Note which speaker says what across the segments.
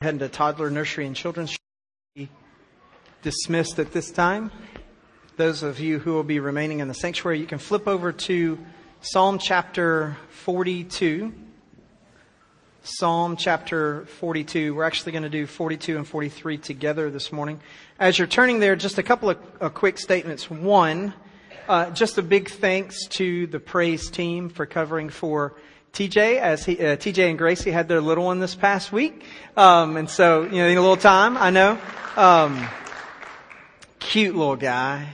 Speaker 1: heading to toddler nursery and children's dismissed at this time. Those of you who will be remaining in the sanctuary, you can flip over to Psalm chapter 42. Psalm chapter 42. We're actually going to do 42 and 43 together this morning. As you're turning there, just a couple of uh, quick statements. One, uh, just a big thanks to the praise team for covering for TJ as he, uh, TJ and Gracie had their little one this past week. Um, and so, you know, a little time, I know. Um, cute little guy.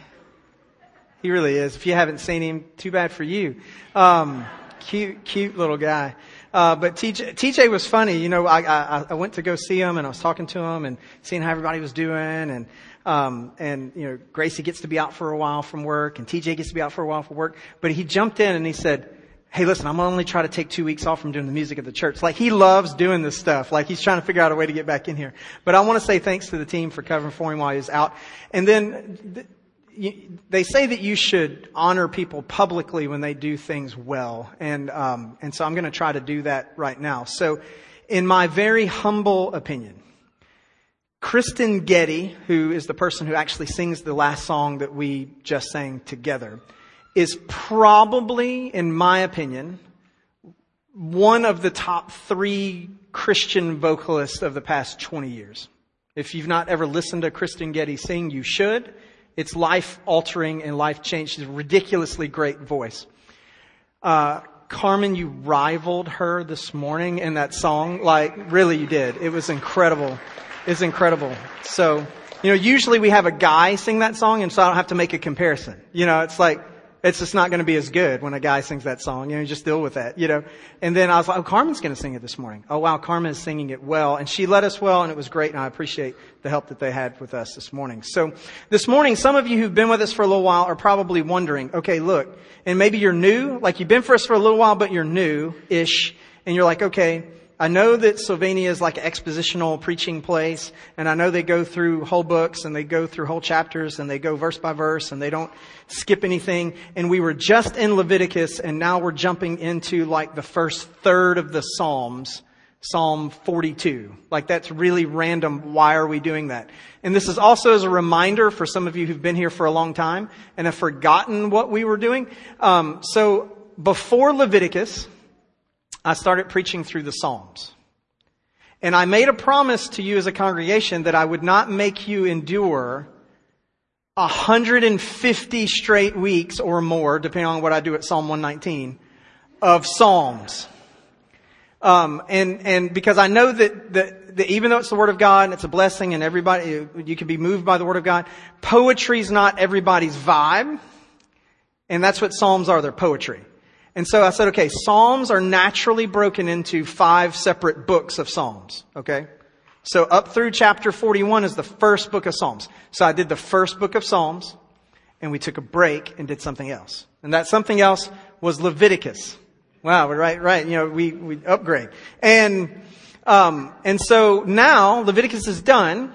Speaker 1: He really is. If you haven't seen him, too bad for you. Um, cute, cute little guy. Uh, but TJ, TJ was funny. You know, I, I, I went to go see him and I was talking to him and seeing how everybody was doing and, um, and, you know, Gracie gets to be out for a while from work and TJ gets to be out for a while from work. But he jumped in and he said, hey, listen, I'm only trying to take two weeks off from doing the music at the church. Like he loves doing this stuff. Like he's trying to figure out a way to get back in here. But I want to say thanks to the team for covering for him while he was out. And then they say that you should honor people publicly when they do things well. And, um, and so I'm going to try to do that right now. So in my very humble opinion, Kristyn Getty, who is the person who actually sings the last song that we just sang together, is probably, in my opinion, one of the top three Christian vocalists of the past 20 years. If you've not ever listened to Kristyn Getty sing, you should. It's life altering and life changing. She's a ridiculously great voice. Uh, Carmen, you rivaled her this morning in that song. Like, really, you did. It was incredible. It's incredible. So, you know, usually we have a guy sing that song, and so I don't have to make a comparison. You know, it's like, it's just not going to be as good when a guy sings that song. You know, just deal with that, you know. And then I was like, oh, Carmen's going to sing it this morning. Oh, wow, Carmen is singing it well. And she led us well, and it was great, and I appreciate the help that they had with us this morning. So this morning, some of you who've been with us for a little while are probably wondering, okay, look, and maybe you're new, like you've been for us for a little while, but you're new-ish, and you're like, okay, I know that Sylvania is like an expositional preaching place, and I know they go through whole books and they go through whole chapters and they go verse by verse and they don't skip anything. And we were just in Leviticus and now we're jumping into like the first third of the Psalms, Psalm 42. Like that's really random. Why are we doing that? And this is also as a reminder for some of you who've been here for a long time and have forgotten what we were doing. Um, so before Leviticus, I started preaching through the Psalms. And I made a promise to you as a congregation that I would not make you endure 150 straight weeks or more, depending on what I do at Psalm 119, of Psalms. Um, and, and because I know that, that, that, even though it's the Word of God and it's a blessing and everybody, you can be moved by the Word of God, poetry's not everybody's vibe. And that's what Psalms are, they're poetry. And so I said, okay, Psalms are naturally broken into five separate books of Psalms, okay? So up through chapter 41 is the first book of Psalms. So I did the first book of Psalms, and we took a break and did something else. And that something else was Leviticus. Wow, right, right. You know, we, we upgrade. And, um, and so now Leviticus is done,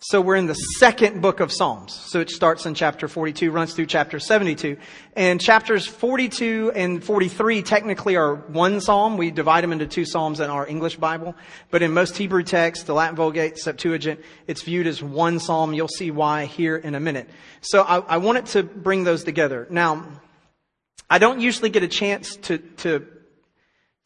Speaker 1: so we're in the second book of Psalms. So it starts in chapter 42, runs through chapter 72. And chapters 42 and 43 technically are one psalm. We divide them into two psalms in our English Bible. But in most Hebrew texts, the Latin Vulgate, Septuagint, it's viewed as one psalm. You'll see why here in a minute. So I, I wanted to bring those together. Now, I don't usually get a chance to, to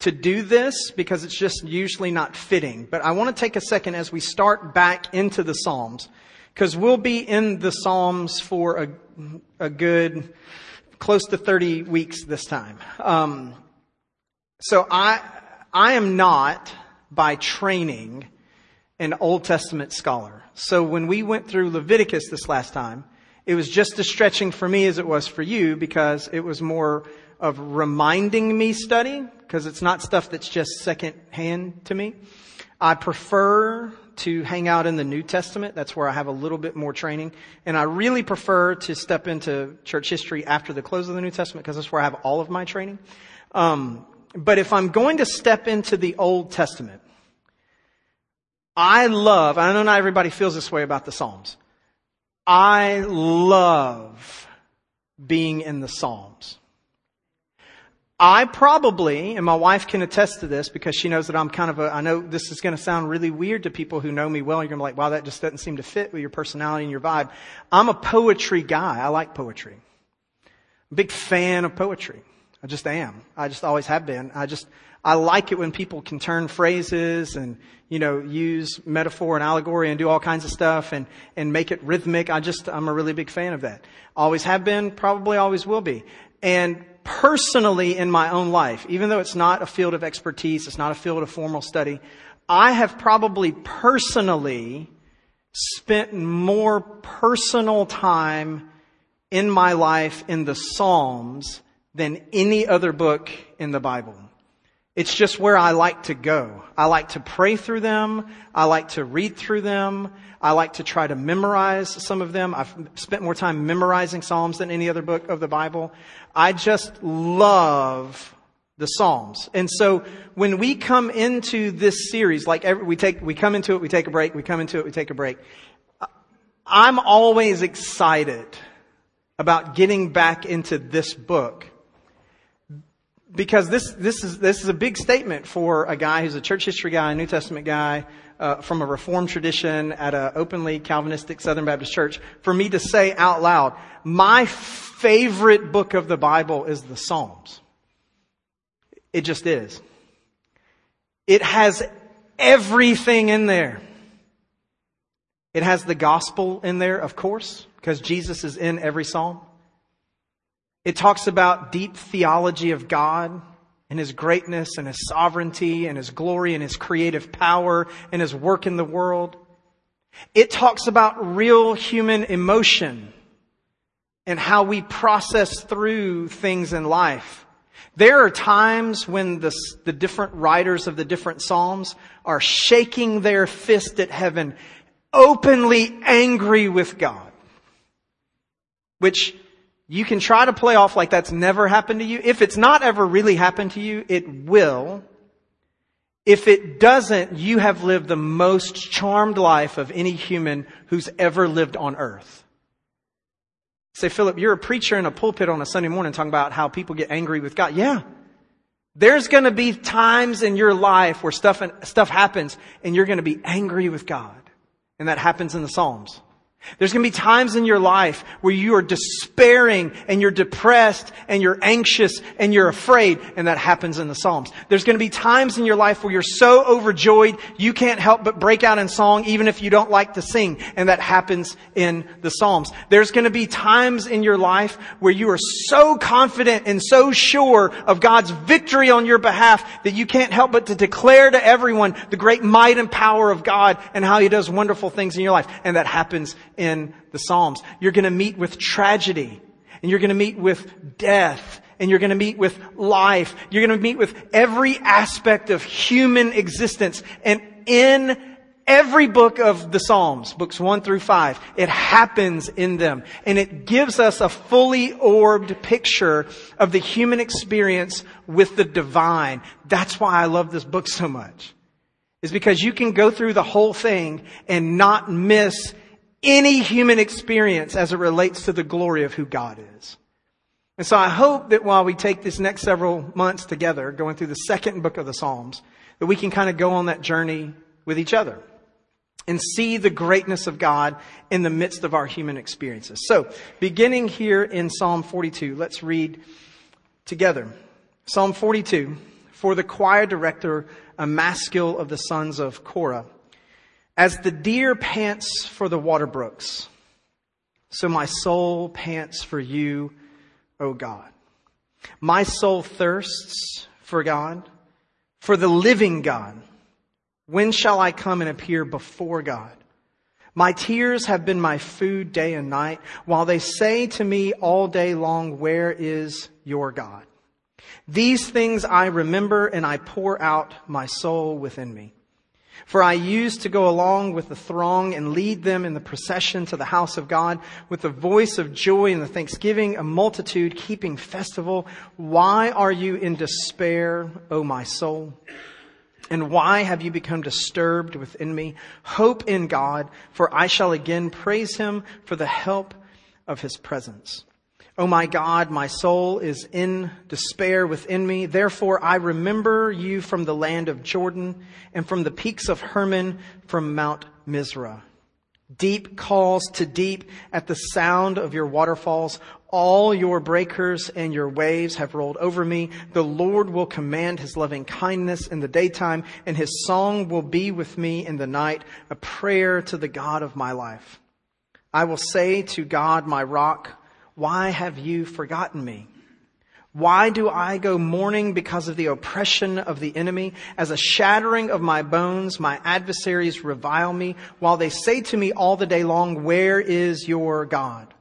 Speaker 1: to do this because it's just usually not fitting. But I want to take a second as we start back into the Psalms because we'll be in the Psalms for a, a good close to 30 weeks this time. Um, so I, I am not by training an Old Testament scholar. So when we went through Leviticus this last time, it was just as stretching for me as it was for you because it was more of reminding me study because it's not stuff that's just second hand to me. I prefer to hang out in the New Testament. That's where I have a little bit more training. And I really prefer to step into church history after the close of the New Testament because that's where I have all of my training. Um, but if I'm going to step into the Old Testament, I love, I know not everybody feels this way about the Psalms. I love being in the Psalms. I probably, and my wife can attest to this because she knows that I'm kind of a, I know this is going to sound really weird to people who know me well. You're going to be like, wow, that just doesn't seem to fit with your personality and your vibe. I'm a poetry guy. I like poetry. I'm a big fan of poetry. I just am. I just always have been. I just, I like it when people can turn phrases and, you know, use metaphor and allegory and do all kinds of stuff and, and make it rhythmic. I just, I'm a really big fan of that. Always have been, probably always will be. And personally in my own life, even though it's not a field of expertise, it's not a field of formal study, I have probably personally spent more personal time in my life in the Psalms than any other book in the Bible. It's just where I like to go. I like to pray through them. I like to read through them. I like to try to memorize some of them. I've spent more time memorizing Psalms than any other book of the Bible. I just love the Psalms. And so when we come into this series, like every, we take, we come into it, we take a break, we come into it, we take a break. I'm always excited about getting back into this book because this, this is, this is a big statement for a guy who's a church history guy, a New Testament guy, uh, from a Reformed tradition at an openly Calvinistic Southern Baptist church, for me to say out loud, my favorite book of the Bible is the Psalms. It just is. It has everything in there. It has the gospel in there, of course, because Jesus is in every psalm. It talks about deep theology of God and His greatness and His sovereignty and His glory and His creative power and His work in the world. It talks about real human emotion and how we process through things in life. There are times when the, the different writers of the different Psalms are shaking their fist at heaven, openly angry with God. Which you can try to play off like that's never happened to you. If it's not ever really happened to you, it will. If it doesn't, you have lived the most charmed life of any human who's ever lived on earth. Say, Philip, you're a preacher in a pulpit on a Sunday morning talking about how people get angry with God. Yeah. There's gonna be times in your life where stuff, stuff happens and you're gonna be angry with God. And that happens in the Psalms. There's going to be times in your life where you are despairing and you're depressed and you're anxious and you're afraid, and that happens in the Psalms. There's going to be times in your life where you're so overjoyed you can't help but break out in song even if you don't like to sing, and that happens in the Psalms. There's going to be times in your life where you are so confident and so sure of God's victory on your behalf that you can't help but to declare to everyone the great might and power of God and how He does wonderful things in your life, and that happens in the Psalms. You're going to meet with tragedy and you're going to meet with death and you're going to meet with life. You're going to meet with every aspect of human existence. And in every book of the Psalms, books one through five, it happens in them. And it gives us a fully orbed picture of the human experience with the divine. That's why I love this book so much. Is because you can go through the whole thing and not miss any human experience as it relates to the glory of who God is. And so I hope that while we take this next several months together, going through the second book of the Psalms, that we can kind of go on that journey with each other and see the greatness of God in the midst of our human experiences. So, beginning here in Psalm 42, let's read together. Psalm 42, for the choir director, a maskil of the sons of Korah. As the deer pants for the water brooks, so my soul pants for you, O God. My soul thirsts for God, for the living God. When shall I come and appear before God? My tears have been my food day and night, while they say to me all day long, Where is your God? These things I remember, and I pour out my soul within me. For I used to go along with the throng and lead them in the procession to the house of God with the voice of joy and the thanksgiving, a multitude keeping festival. Why are you in despair, O my soul? And why have you become disturbed within me? Hope in God, for I shall again praise him for the help of his presence. O my God, my soul is in despair within me. Therefore, I remember you from the land of Jordan and from the peaks of Hermon from Mount Mizar. Deep calls to deep at the sound of your waterfalls. All your breakers and your waves have rolled over me. The Lord will command his loving kindness in the daytime, and his song will be with me in the night, a prayer to the God of my life. I will say to God, my rock, why have you forgotten me? Why do I go mourning because of the oppression of the enemy? As a shattering of my bones, my adversaries revile me, while they say to me all the day long, Where is your God?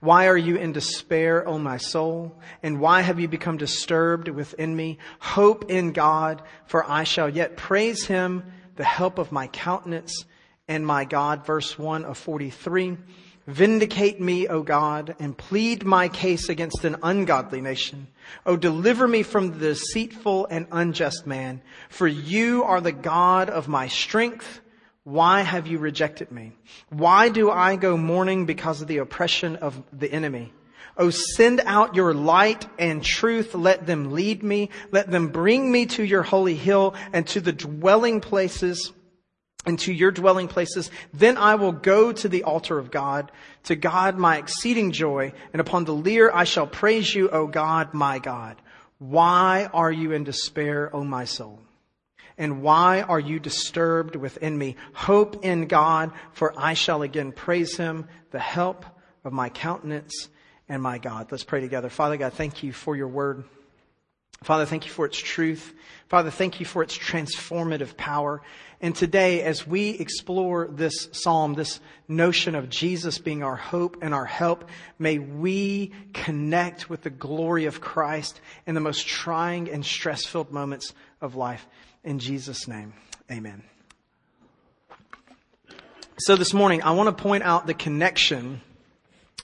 Speaker 1: Why are you in despair, O my soul? And why have you become disturbed within me? Hope in God, for I shall yet praise him, the help of my countenance and my God. Verse 1 of 43. Vindicate me, O God, and plead my case against an ungodly nation. O deliver me from the deceitful and unjust man, for you are the God of my strength. Why have you rejected me? Why do I go mourning because of the oppression of the enemy? O send out your light and truth. Let them lead me. Let them bring me to your holy hill and to the dwelling places into your dwelling places. Then I will go to the altar of God, to God my exceeding joy, and upon the lyre I shall praise you, O God, my God. Why are you in despair, O my soul? And why are you disturbed within me? Hope in God, for I shall again praise him, the help of my countenance and my God. Let's pray together. Father God, thank you for your word. Father, thank you for its truth. Father, thank you for its transformative power. And today, as we explore this psalm, this notion of Jesus being our hope and our help, may we connect with the glory of Christ in the most trying and stress filled moments of life. In Jesus' name, amen. So this morning, I want to point out the connection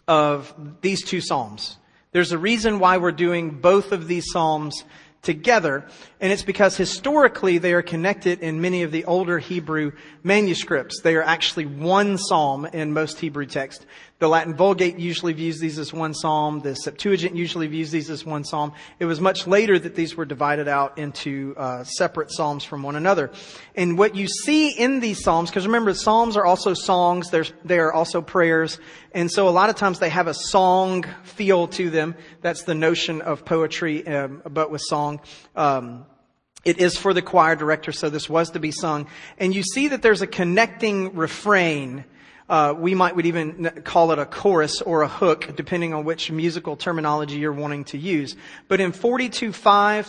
Speaker 1: of these two psalms. There's a reason why we're doing both of these psalms together, and it's because historically they are connected in many of the older Hebrew manuscripts. They are actually one psalm in most Hebrew text. The Latin Vulgate usually views these as one psalm. The Septuagint usually views these as one psalm. It was much later that these were divided out into uh, separate psalms from one another. And what you see in these psalms, because remember, psalms are also songs. There's, they are also prayers. And so a lot of times they have a song feel to them. That's the notion of poetry, um, but with song. Um, it is for the choir director, so this was to be sung. And you see that there's a connecting refrain uh, we might would even call it a chorus or a hook, depending on which musical terminology you're wanting to use. But in 42.5,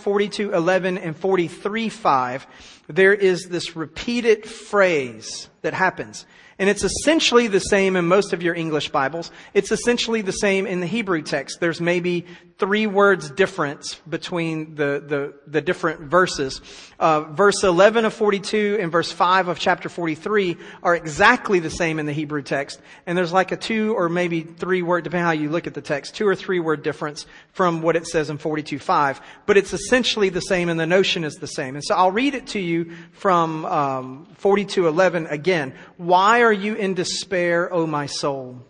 Speaker 1: 42.11, and 43.5, there is this repeated phrase that happens. And it's essentially the same in most of your English Bibles. It's essentially the same in the Hebrew text. There's maybe three words difference between the, the, the different verses. Uh, verse 11 of 42 and verse 5 of chapter 43 are exactly the same in the Hebrew text. And there's like a two or maybe three word, depending how you look at the text, two or three word difference from what it says in 42.5. But it's essentially the same and the notion is the same. And so I'll read it to you from um, 42.11 again. Why are you in despair, O my soul?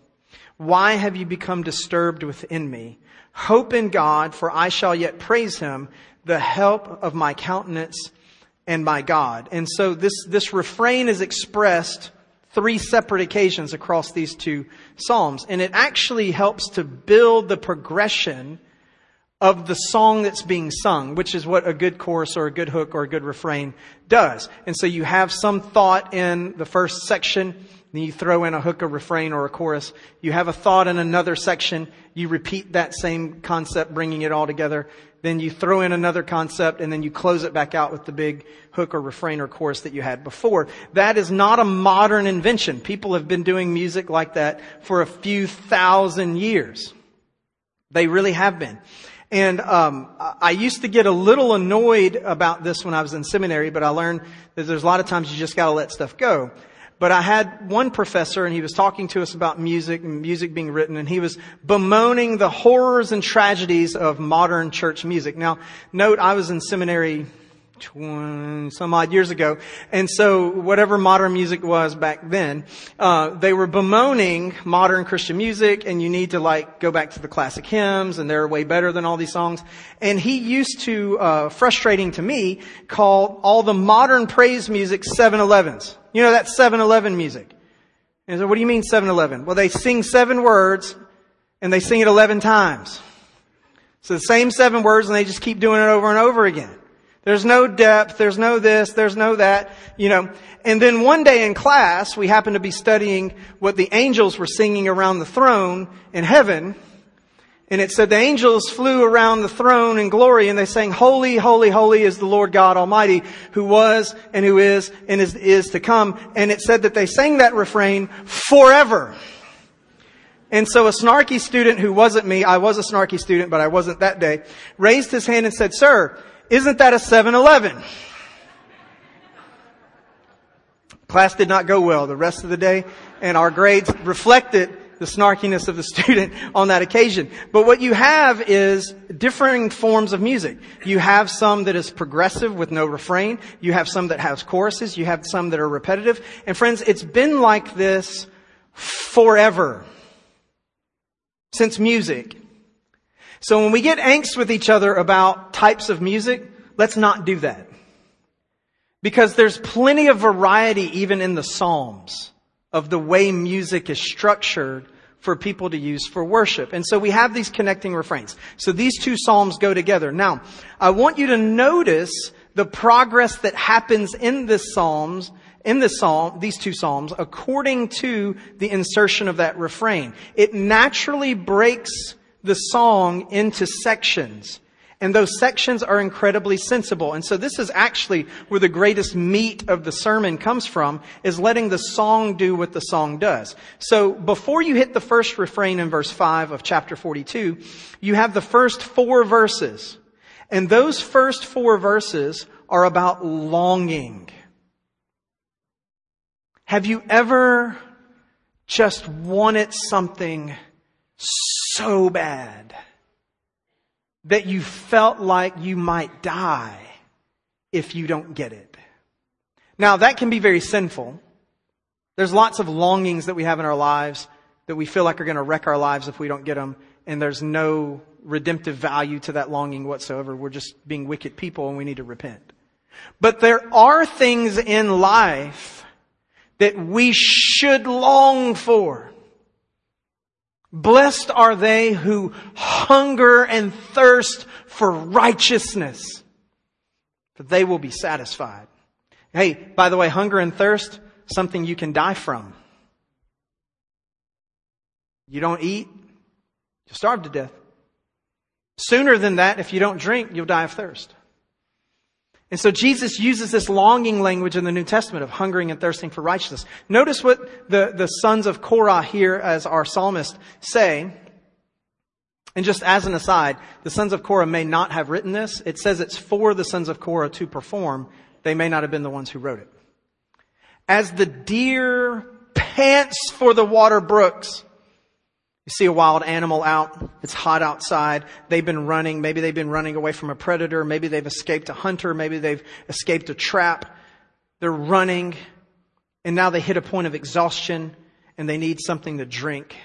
Speaker 1: Why have you become disturbed within me? Hope in God, for I shall yet praise him, the help of my countenance and my God. And so this, this refrain is expressed three separate occasions across these two Psalms. And it actually helps to build the progression of the song that's being sung, which is what a good chorus or a good hook or a good refrain does. And so you have some thought in the first section, then you throw in a hook, a refrain, or a chorus. You have a thought in another section. You repeat that same concept, bringing it all together. Then you throw in another concept and then you close it back out with the big hook or refrain or chorus that you had before. That is not a modern invention. People have been doing music like that for a few thousand years. They really have been. And um, I used to get a little annoyed about this when I was in seminary, but I learned that there's a lot of times you just got to let stuff go. But I had one professor and he was talking to us about music and music being written and he was bemoaning the horrors and tragedies of modern church music. Now, note I was in seminary 20, some odd years ago. And so whatever modern music was back then, uh, they were bemoaning modern Christian music and you need to like go back to the classic hymns and they're way better than all these songs. And he used to, uh, frustrating to me, call all the modern praise music 7-Elevens. You know that 7-Eleven music. And so what do you mean 7-Eleven? Well, they sing seven words and they sing it 11 times. So the same seven words and they just keep doing it over and over again. There's no depth, there's no this, there's no that, you know. And then one day in class, we happened to be studying what the angels were singing around the throne in heaven. And it said the angels flew around the throne in glory and they sang, Holy, holy, holy is the Lord God Almighty who was and who is and is, is to come. And it said that they sang that refrain forever. And so a snarky student who wasn't me, I was a snarky student, but I wasn't that day, raised his hand and said, Sir, isn't that a 7-Eleven? Class did not go well the rest of the day, and our grades reflected the snarkiness of the student on that occasion. But what you have is differing forms of music. You have some that is progressive with no refrain. You have some that has choruses. You have some that are repetitive. And friends, it's been like this forever. Since music. So when we get angst with each other about types of music, let's not do that. Because there's plenty of variety even in the Psalms of the way music is structured for people to use for worship. And so we have these connecting refrains. So these two Psalms go together. Now, I want you to notice the progress that happens in this Psalms in this psalm, these two psalms, according to the insertion of that refrain. It naturally breaks the song into sections. And those sections are incredibly sensible. And so this is actually where the greatest meat of the sermon comes from, is letting the song do what the song does. So before you hit the first refrain in verse 5 of chapter 42, you have the first four verses. And those first four verses are about longing. Have you ever just wanted something so bad that you felt like you might die if you don't get it. Now that can be very sinful. There's lots of longings that we have in our lives that we feel like are going to wreck our lives if we don't get them. And there's no redemptive value to that longing whatsoever. We're just being wicked people and we need to repent. But there are things in life that we should long for. Blessed are they who hunger and thirst for righteousness, for they will be satisfied. Hey, by the way, hunger and thirst, something you can die from. You don't eat, you'll starve to death. Sooner than that, if you don't drink, you'll die of thirst. And so Jesus uses this longing language in the New Testament of hungering and thirsting for righteousness. Notice what the, the sons of Korah here as our psalmist say. And just as an aside, the sons of Korah may not have written this. It says it's for the sons of Korah to perform. They may not have been the ones who wrote it. As the deer pants for the water brooks, you see a wild animal out. It's hot outside. They've been running. Maybe they've been running away from a predator. Maybe they've escaped a hunter. Maybe they've escaped a trap. They're running and now they hit a point of exhaustion and they need something to drink.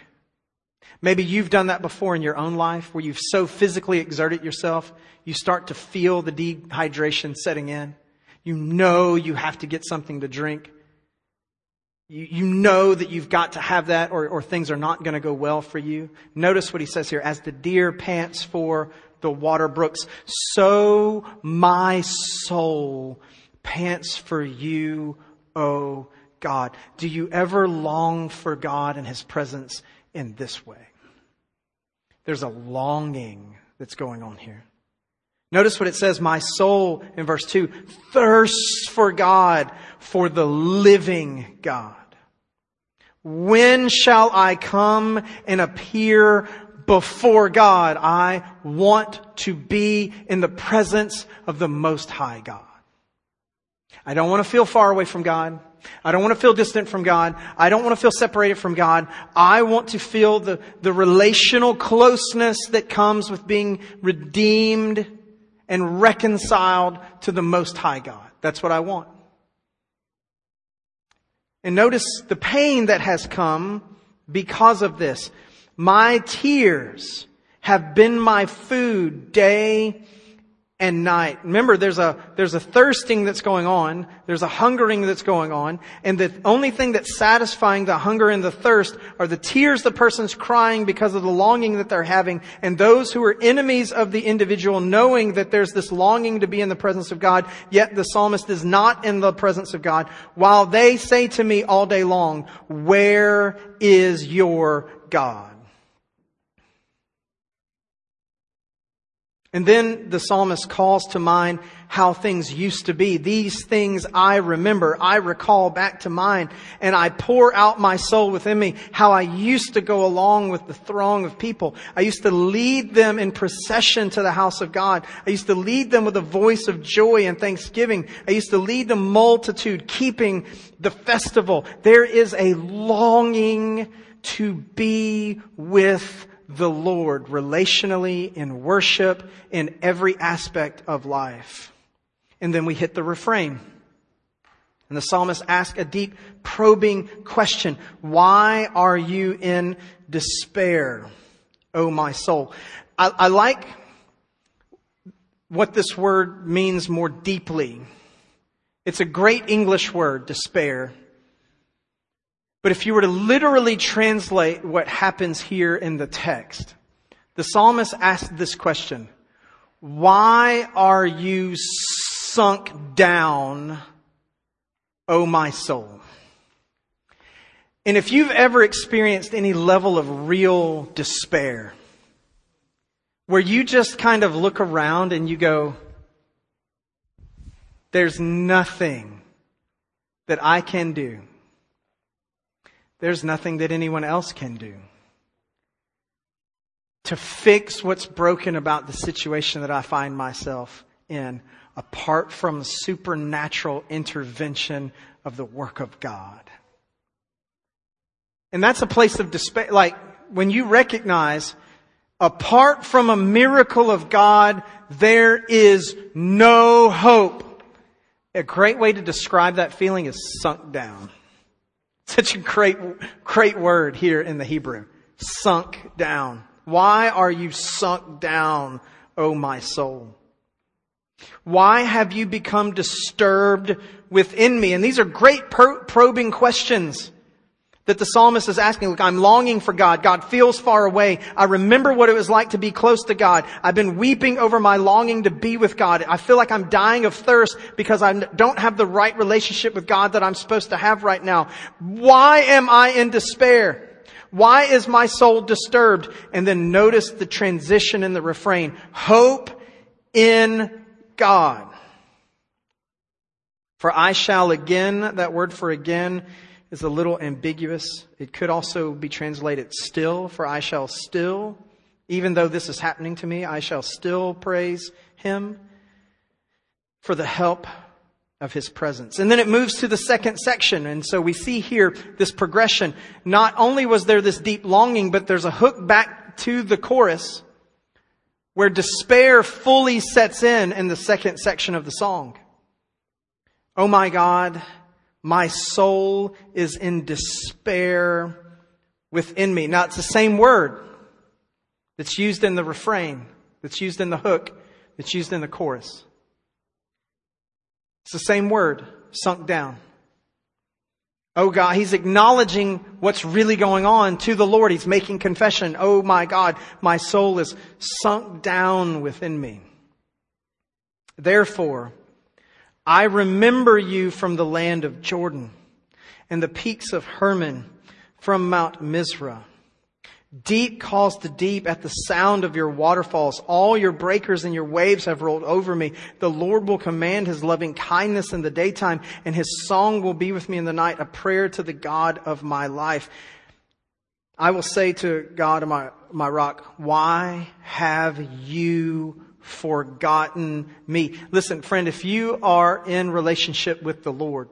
Speaker 1: Maybe you've done that before in your own life where you've so physically exerted yourself, you start to feel the dehydration setting in. You know you have to get something to drink. You, you know that you've got to have that or, or things are not going to go well for you. Notice what he says here. As the deer pants for the water brooks, so my soul pants for you, O God. Do you ever long for God and his presence in this way? There's a longing that's going on here. Notice what it says, my soul in verse 2 thirsts for God, for the living God. When shall I come and appear before God? I want to be in the presence of the Most High God. I don't want to feel far away from God. I don't want to feel distant from God. I don't want to feel separated from God. I want to feel the, the relational closeness that comes with being redeemed and reconciled to the Most High God. That's what I want. And notice the pain that has come because of this. My tears have been my food day and night. Remember, there's a, there's a thirsting that's going on. There's a hungering that's going on. And the only thing that's satisfying the hunger and the thirst are the tears the person's crying because of the longing that they're having. And those who are enemies of the individual knowing that there's this longing to be in the presence of God, yet the psalmist is not in the presence of God, while they say to me all day long, where is your God? And then the psalmist calls to mind how things used to be. These things I remember. I recall back to mind and I pour out my soul within me how I used to go along with the throng of people. I used to lead them in procession to the house of God. I used to lead them with a voice of joy and thanksgiving. I used to lead the multitude keeping the festival. There is a longing to be with the Lord relationally, in worship, in every aspect of life. And then we hit the refrain. And the psalmist asks a deep, probing question. Why are you in despair, O my soul? I, I like what this word means more deeply. It's a great English word, despair. But if you were to literally translate what happens here in the text, the psalmist asked this question. Why are you sunk down, O my soul? And if you've ever experienced any level of real despair, where you just kind of look around and you go, there's nothing that I can do there's nothing that anyone else can do to fix what's broken about the situation that I find myself in apart from supernatural intervention of the work of God. And that's a place of despair. Like when you recognize apart from a miracle of God, there is no hope. A great way to describe that feeling is sunk down. Such a great, great word here in the Hebrew. Sunk down. Why are you sunk down, O my soul? Why have you become disturbed within me? And these are great probing questions that the psalmist is asking, look, I'm longing for God. God feels far away. I remember what it was like to be close to God. I've been weeping over my longing to be with God. I feel like I'm dying of thirst because I don't have the right relationship with God that I'm supposed to have right now. Why am I in despair? Why is my soul disturbed? And then notice the transition in the refrain. Hope in God. For I shall again, that word for again is a little ambiguous. It could also be translated still, for I shall still, even though this is happening to me, I shall still praise him for the help of his presence. And then it moves to the second section. And so we see here this progression. Not only was there this deep longing, but there's a hook back to the chorus where despair fully sets in in the second section of the song. Oh my God, my soul is in despair within me. Now it's the same word that's used in the refrain, that's used in the hook, that's used in the chorus. It's the same word, sunk down. Oh God, he's acknowledging what's really going on to the Lord. He's making confession. Oh my God, my soul is sunk down within me. Therefore, I remember you from the land of Jordan and the peaks of Hermon from Mount Mizar. Deep calls to deep at the sound of your waterfalls. All your breakers and your waves have rolled over me. The Lord will command his loving kindness in the daytime and his song will be with me in the night, a prayer to the God of my life. I will say to God, my, my rock, why have you forgotten me. Listen, friend, if you are in relationship with the Lord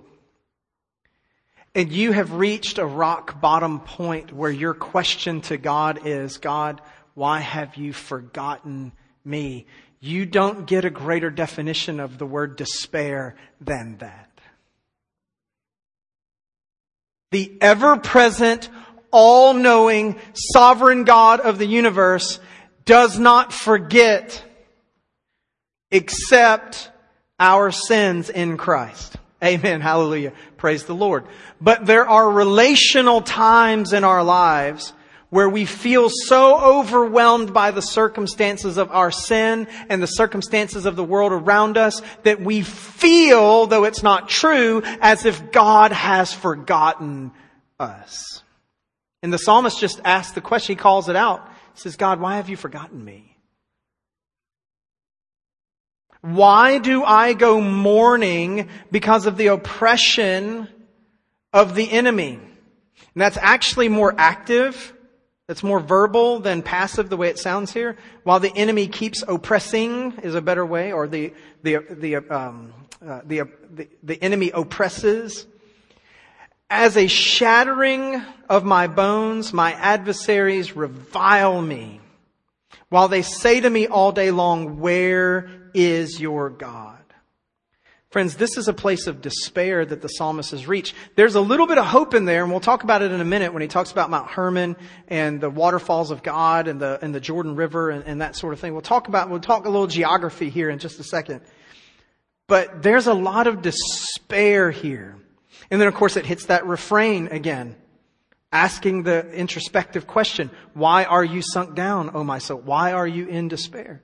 Speaker 1: and you have reached a rock bottom point where your question to God is, God, why have you forgotten me? You don't get a greater definition of the word despair than that. The ever present, all knowing, sovereign God of the universe does not forget except our sins in Christ. Amen. Hallelujah. Praise the Lord. But there are relational times in our lives where we feel so overwhelmed by the circumstances of our sin and the circumstances of the world around us that we feel, though it's not true, as if God has forgotten us. And the psalmist just asks the question, he calls it out. He says, God, why have you forgotten me? Why do I go mourning because of the oppression of the enemy? And that's actually more active that's more verbal than passive, the way it sounds here. While the enemy keeps oppressing is a better way, or the the the um, uh, the, the the enemy oppresses. As a shattering of my bones, my adversaries revile me, while they say to me all day long, "Where is your God?" Friends, this is a place of despair that the psalmist has reached. There's a little bit of hope in there, and we'll talk about it in a minute when he talks about Mount Hermon and the waterfalls of God and the, and the Jordan River and, and that sort of thing. We'll talk about, we'll talk a little geography here in just a second. But there's a lot of despair here. And then of course it hits that refrain again, asking the introspective question, why are you sunk down, O my soul? Why are you in despair?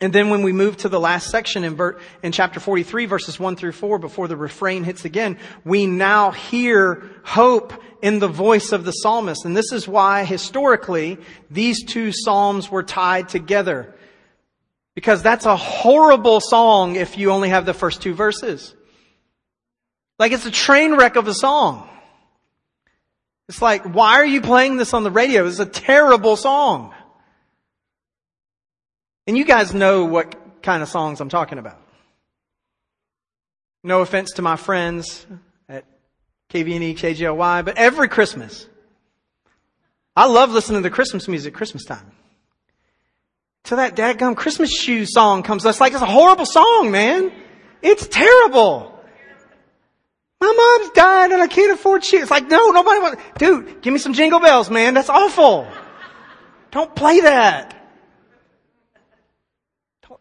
Speaker 1: And then when we move to the last section in, ver- in chapter 43, verses 1 through 4, before the refrain hits again, we now hear hope in the voice of the psalmist. And this is why historically these two psalms were tied together. Because that's a horrible song if you only have the first two verses. Like it's a train wreck of a song. It's like, why are you playing this on the radio? It's a terrible song. And you guys know what kind of songs I'm talking about. No offense to my friends at KVNE, KGLY, but every Christmas, I love listening to Christmas music Christmas time. Till that dadgum Christmas shoe song comes, it's like it's a horrible song, man. It's terrible. My mom's died and I can't afford shoes. It's like, no, nobody wants, dude, give me some jingle bells, man. That's awful. Don't play that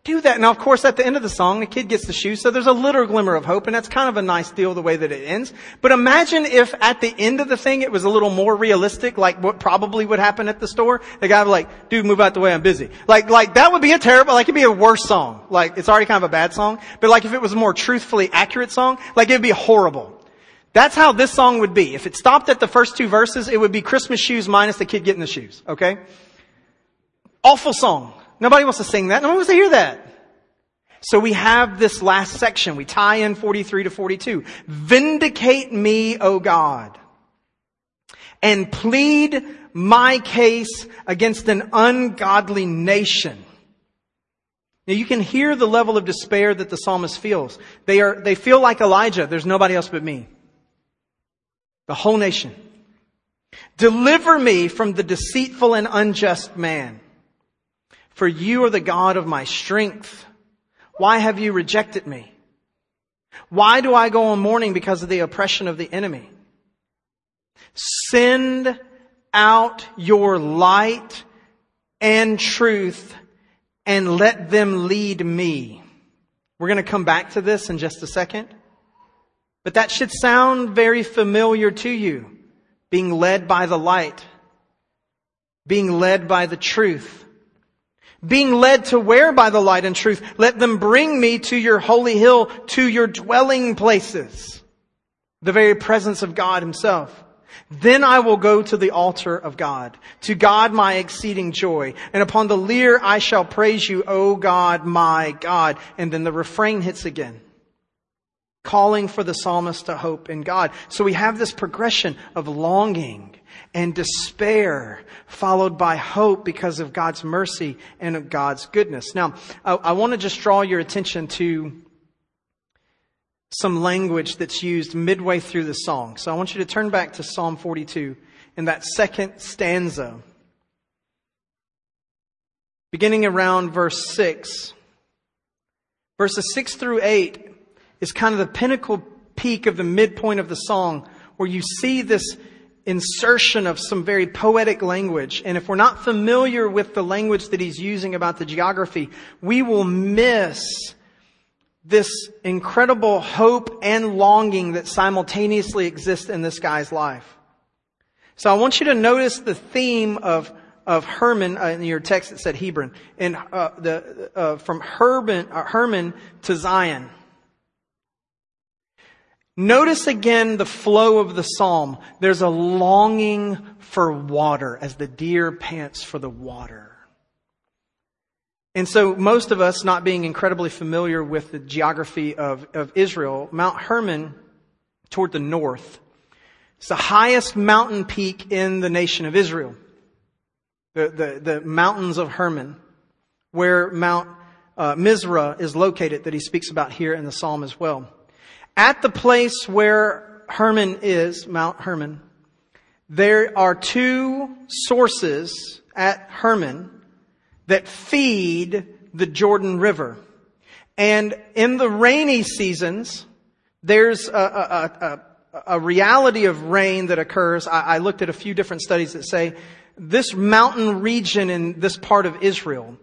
Speaker 1: do that. Now, of course, at the end of the song, the kid gets the shoes, so there's a little glimmer of hope, and that's kind of a nice deal the way that it ends. But imagine if at the end of the thing it was a little more realistic, like what probably would happen at the store. The guy would be like, dude, move out the way, I'm busy. Like, like that would be a terrible, like it'd be a worse song. Like, it's already kind of a bad song, but like if it was a more truthfully accurate song, like it'd be horrible. That's how this song would be. If it stopped at the first two verses, it would be Christmas shoes minus the kid getting the shoes, okay? Awful song. Nobody wants to sing that. Nobody wants to hear that. So we have this last section. We tie in 43 to 42. Vindicate me, O God, and plead my case against an ungodly nation. Now you can hear the level of despair that the psalmist feels. They are, they feel like Elijah. There's nobody else but me. The whole nation. Deliver me from the deceitful and unjust man. For you are the God of my strength. Why have you rejected me? Why do I go on mourning because of the oppression of the enemy? Send out your light and truth and let them lead me. We're going to come back to this in just a second. But that should sound very familiar to you. Being led by the light. Being led by the truth being led to where by the light and truth? Let them bring me to your holy hill, to your dwelling places, the very presence of God himself. Then I will go to the altar of God, to God my exceeding joy, and upon the lyre I shall praise you, O God, my God. And then the refrain hits again calling for the psalmist to hope in God. So we have this progression of longing and despair, followed by hope because of God's mercy and of God's goodness. Now, I, I want to just draw your attention to some language that's used midway through the song. So I want you to turn back to Psalm 42 in that second stanza. beginning around verse 6. Verses 6 through 8 is kind of the pinnacle peak of the midpoint of the song where you see this insertion of some very poetic language. And if we're not familiar with the language that he's using about the geography, we will miss this incredible hope and longing that simultaneously exists in this guy's life. So I want you to notice the theme of of Hermon uh, in your text it said Hebron and uh, the uh, from Herman, uh, Hermon to Zion. Notice again the flow of the psalm. There's a longing for water as the deer pants for the water. And so most of us, not being incredibly familiar with the geography of, of Israel, Mount Hermon toward the north, is the highest mountain peak in the nation of Israel. The, the, the mountains of Hermon, where Mount uh, is located that he speaks about here in the psalm as well. At the place where Hermon is, Mount Hermon, there are two sources at Hermon that feed the Jordan River. And in the rainy seasons, there's a, a, a, a reality of rain that occurs. I, I looked at a few different studies that say this mountain region in this part of Israel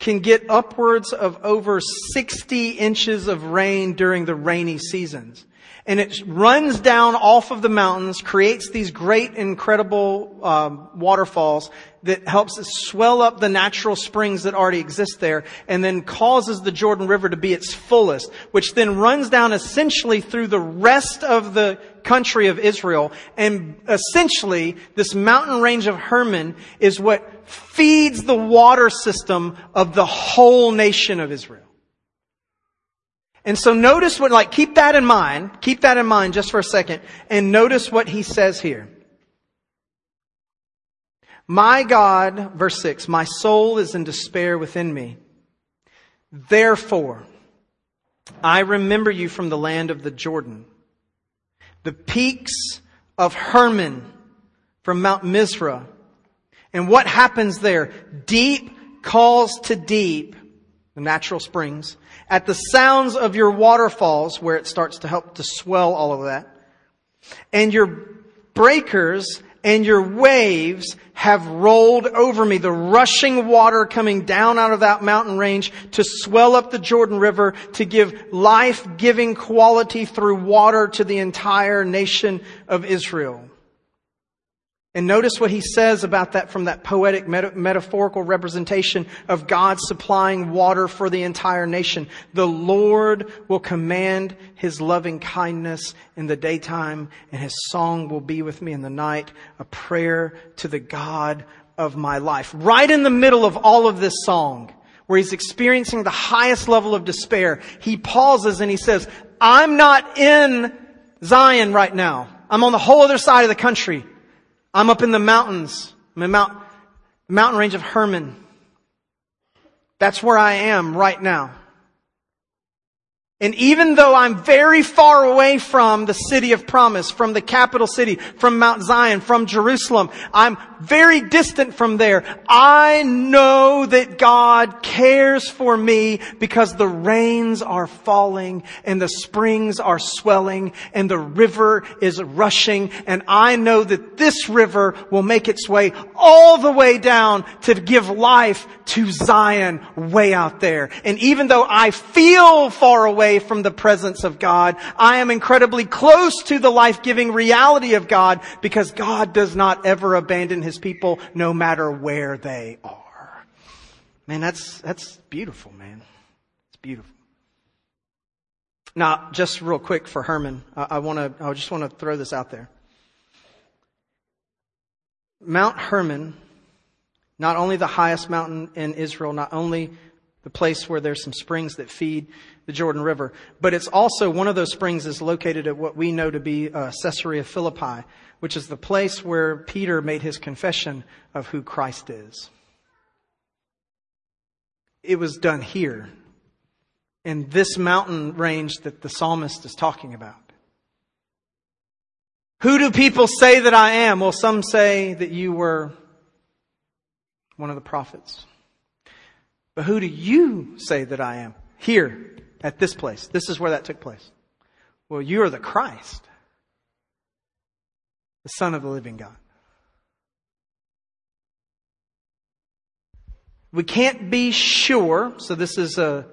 Speaker 1: can get upwards of over 60 inches of rain during the rainy seasons. And it runs down off of the mountains, creates these great, incredible um, waterfalls that helps swell up the natural springs that already exist there, and then causes the Jordan River to be its fullest, which then runs down essentially through the rest of the country of Israel. And essentially, this mountain range of Hermon is what feeds the water system of the whole nation of Israel. And so notice what, like, keep that in mind, keep that in mind just for a second, and notice what he says here. My God, verse 6, my soul is in despair within me. Therefore, I remember you from the land of the Jordan, the peaks of Hermon from Mount Mizar. And what happens there? Deep calls to deep, the natural springs, at the sounds of your waterfalls, where it starts to help to swell all of that. And your breakers and your waves have rolled over me. The rushing water coming down out of that mountain range to swell up the Jordan River to give life-giving quality through water to the entire nation of Israel. And notice what he says about that from that poetic meta- metaphorical representation of God supplying water for the entire nation. The Lord will command his loving kindness in the daytime and his song will be with me in the night, a prayer to the God of my life. Right in the middle of all of this song, where he's experiencing the highest level of despair, he pauses and he says, I'm not in Zion right now. I'm on the whole other side of the country. I'm up in the mountains. I'm in Mount, mountain range of Hermon. That's where I am right now. And even though I'm very far away from the city of promise, from the capital city, from Mount Zion, from Jerusalem, I'm very distant from there. I know that God cares for me because the rains are falling and the springs are swelling and the river is rushing and I know that this river will make its way all the way down to give life to Zion way out there. And even though I feel far away away from the presence of God. I am incredibly close to the life-giving reality of God because God does not ever abandon his people no matter where they are. Man, that's, that's beautiful, man. It's beautiful. Now, just real quick for Hermon, I, I want to, I just want to throw this out there. Mount Hermon, not only the highest mountain in Israel, not only the place where there's some springs that feed the Jordan River. But it's also one of those springs is located at what we know to be uh, Caesarea Philippi, which is the place where Peter made his confession of who Christ is. It was done here in this mountain range that the psalmist is talking about. Who do people say that I am? Well, some say that you were one of the prophets. But who do you say that I am? Here, at this place. This is where that took place. Well, you are the Christ, the Son of the living God. We can't be sure, so this is a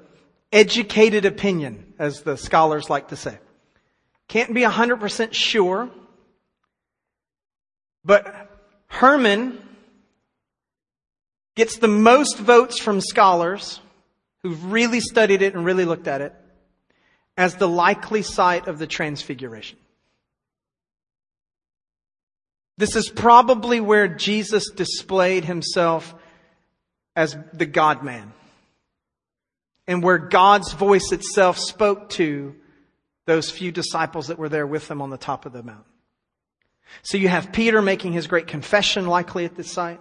Speaker 1: educated opinion, as the scholars like to say. Can't be 100% sure, but Hermon gets the most votes from scholars who've really studied it and really looked at it as the likely site of the transfiguration. This is probably where Jesus displayed himself as the God man and where God's voice itself spoke to those few disciples that were there with him on the top of the mountain. So you have Peter making his great confession likely at this site.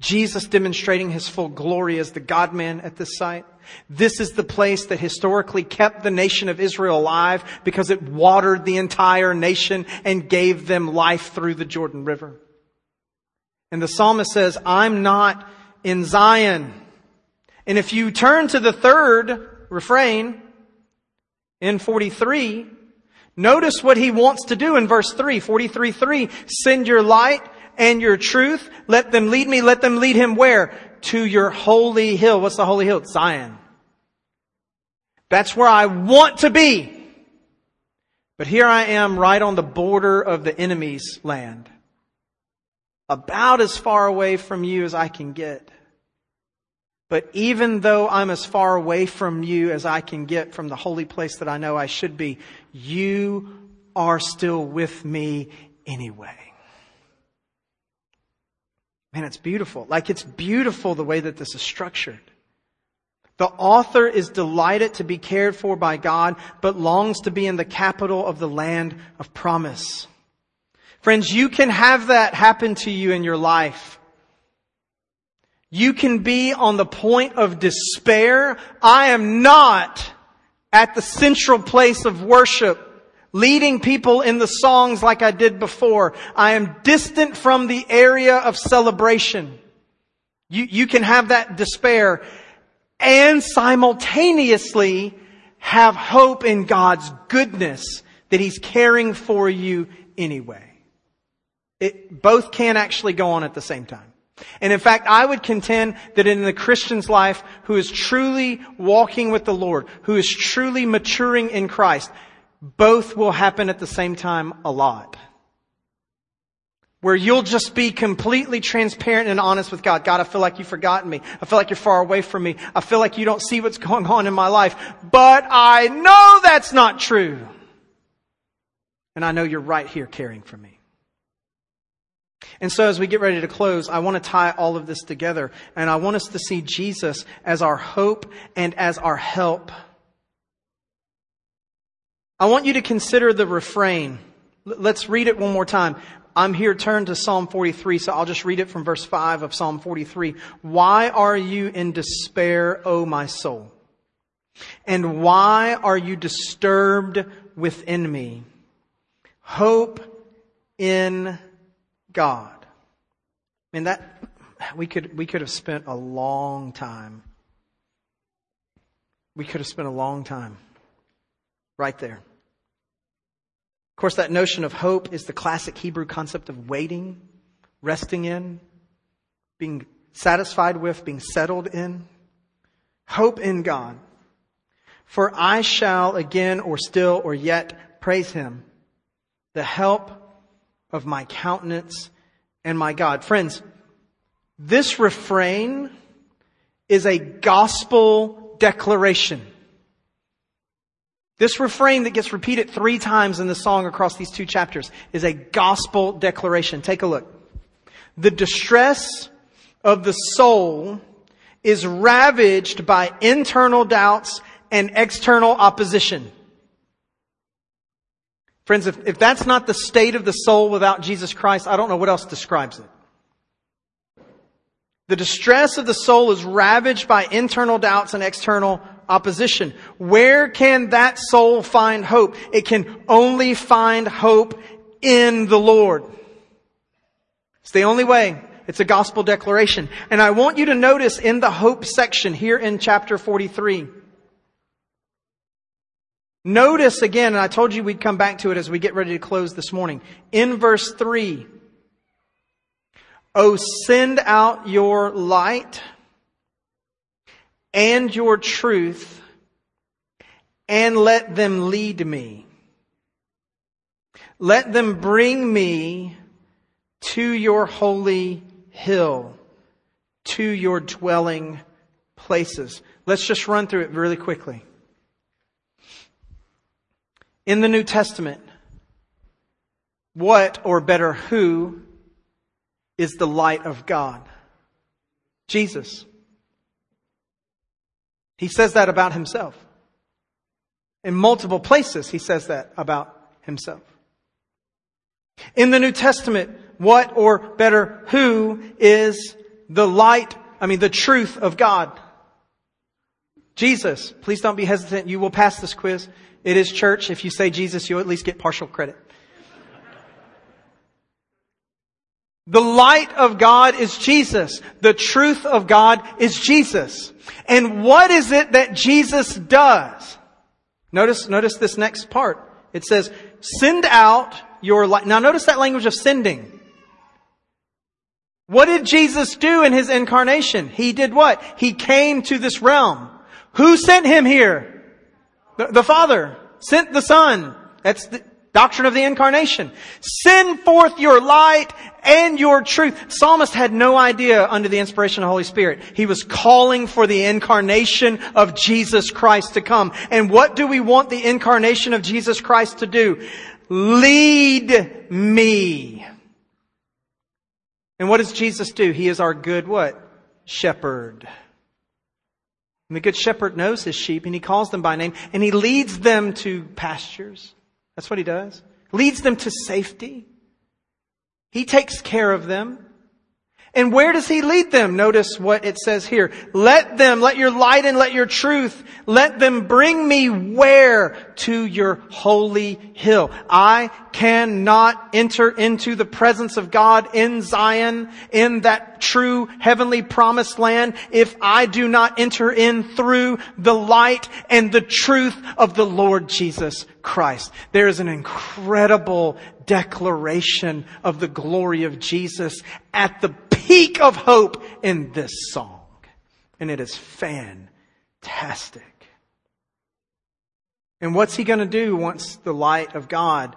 Speaker 1: Jesus demonstrating his full glory as the God man at this site. This is the place that historically kept the nation of Israel alive because it watered the entire nation and gave them life through the Jordan River. And the psalmist says, I'm not in Zion. And if you turn to the third refrain in 43, notice what he wants to do in verse 3, 43 3. Send your light and your truth. Let them lead me. Let them lead him where? To your holy hill. What's the holy hill? Zion. That's where I want to be. But here I am right on the border of the enemy's land. About as far away from you as I can get. But even though I'm as far away from you as I can get from the holy place that I know I should be, you are still with me anyway. Man, it's beautiful. Like it's beautiful the way that this is structured. The author is delighted to be cared for by God, but longs to be in the capital of the land of promise. Friends, you can have that happen to you in your life. You can be on the point of despair. I am not at the central place of worship leading people in the songs like I did before. I am distant from the area of celebration. You, you can have that despair and simultaneously have hope in God's goodness that He's caring for you anyway. It, both can actually go on at the same time. And in fact, I would contend that in the Christian's life who is truly walking with the Lord, who is truly maturing in Christ, both will happen at the same time a lot. Where you'll just be completely transparent and honest with God. God, I feel like you've forgotten me. I feel like you're far away from me. I feel like you don't see what's going on in my life. But I know that's not true. And I know you're right here caring for me. And so as we get ready to close, I want to tie all of this together and I want us to see Jesus as our hope and as our help. I want you to consider the refrain. Let's read it one more time. I'm here turned to Psalm 43, so I'll just read it from verse 5 of Psalm 43. Why are you in despair, O my soul? And why are you disturbed within me? Hope in God. I mean that we could we could have spent a long time. We could have spent a long time right there. Of course, that notion of hope is the classic Hebrew concept of waiting, resting in, being satisfied with, being settled in. Hope in God. For I shall again or still or yet praise him, the help of my countenance and my God. Friends, this refrain is a gospel declaration. This refrain that gets repeated three times in the song across these two chapters is a gospel declaration. Take a look. The distress of the soul is ravaged by internal doubts and external opposition. Friends, if, if that's not the state of the soul without Jesus Christ, I don't know what else describes it. The distress of the soul is ravaged by internal doubts and external opposition. Where can that soul find hope? It can only find hope in the Lord. It's the only way. It's a gospel declaration. And I want you to notice in the hope section here in chapter 43, Notice again, and I told you we'd come back to it as we get ready to close this morning. In verse 3, Oh, send out your light and your truth and let them lead me. Let them bring me to your holy hill, to your dwelling places. Let's just run through it really quickly. In the New Testament, what, or better, who, is the light of God? Jesus. He says that about himself. In multiple places, he says that about himself. In the New Testament, what, or better, who is the light, I mean, the truth of God? Jesus. Please don't be hesitant. You will pass this quiz. It is church. If you say Jesus, you'll at least get partial credit. The light of God is Jesus. The truth of God is Jesus. And what is it that Jesus does? Notice, notice this next part. It says, send out your light. Now notice that language of sending. What did Jesus do in his incarnation? He did what? He came to this realm. Who sent him here? The, the Father sent the Son. That's the doctrine of the incarnation. Send forth your light and your truth. Psalmist had no idea under the inspiration of the Holy Spirit. He was calling for the incarnation of Jesus Christ to come. And what do we want the incarnation of Jesus Christ to do? Lead me. And what does Jesus do? He is our good what? Shepherd. And the good shepherd knows his sheep and he calls them by name and he leads them to pastures. That's what he does. Leads them to safety. He takes care of them. And where does he lead them? Notice what it says here. Let them, let your light and let your truth, let them bring me where? To your holy hill. I cannot enter into the presence of God in Zion, in that true heavenly promised land, if I do not enter in through the light and the truth of the Lord Jesus Christ. There is an incredible declaration of the glory of Jesus at the peak of hope in this song. And it is fantastic. And what's he going to do once the light of God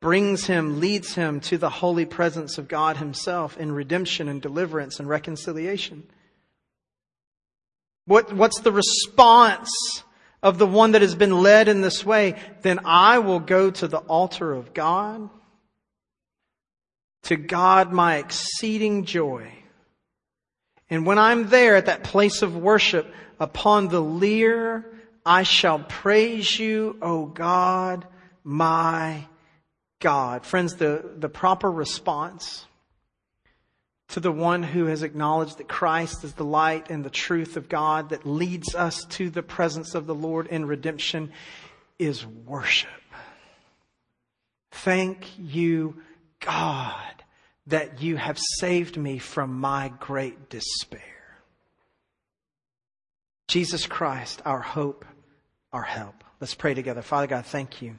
Speaker 1: brings him, leads him to the holy presence of God himself in redemption and deliverance and reconciliation? What, what's the response of the one that has been led in this way? Then I will go to the altar of God to God my exceeding joy. And when I'm there at that place of worship, upon the lyre, I shall praise you, O God, my God. Friends, the, the proper response to the one who has acknowledged that Christ is the light and the truth of God that leads us to the presence of the Lord in redemption is worship. Thank you, God that you have saved me from my great despair. Jesus Christ, our hope, our help. Let's pray together. Father God, thank you.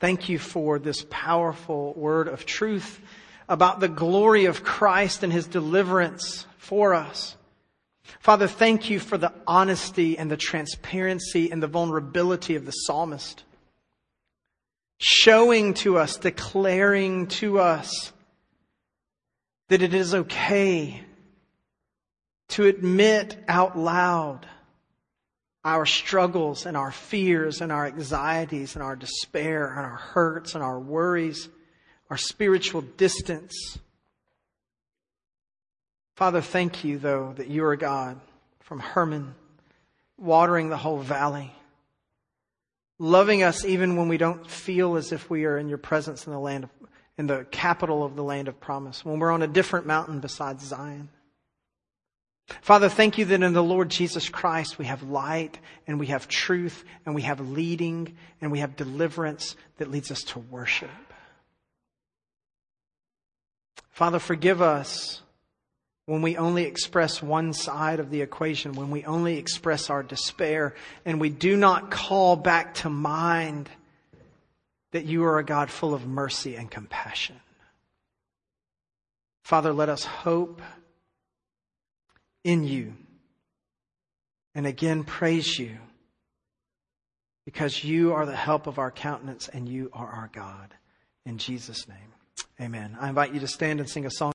Speaker 1: Thank you for this powerful word of truth about the glory of Christ and his deliverance for us. Father, thank you for the honesty and the transparency and the vulnerability of the psalmist showing to us, declaring to us that it is okay to admit out loud our struggles and our fears and our anxieties and our despair and our hurts and our worries, our spiritual distance. Father, thank you, though, that you are God from Hermon, watering the whole valley loving us even when we don't feel as if we are in your presence in the land of, in the capital of the land of promise, when we're on a different mountain besides Zion. Father, thank you that in the Lord Jesus Christ we have light and we have truth and we have leading and we have deliverance that leads us to worship. Father, forgive us when we only express one side of the equation, when we only express our despair, and we do not call back to mind that you are a God full of mercy and compassion. Father, let us hope in you and again praise you because you are the help of our countenance and you are our God. In Jesus' name, amen. I invite you to stand and sing a song.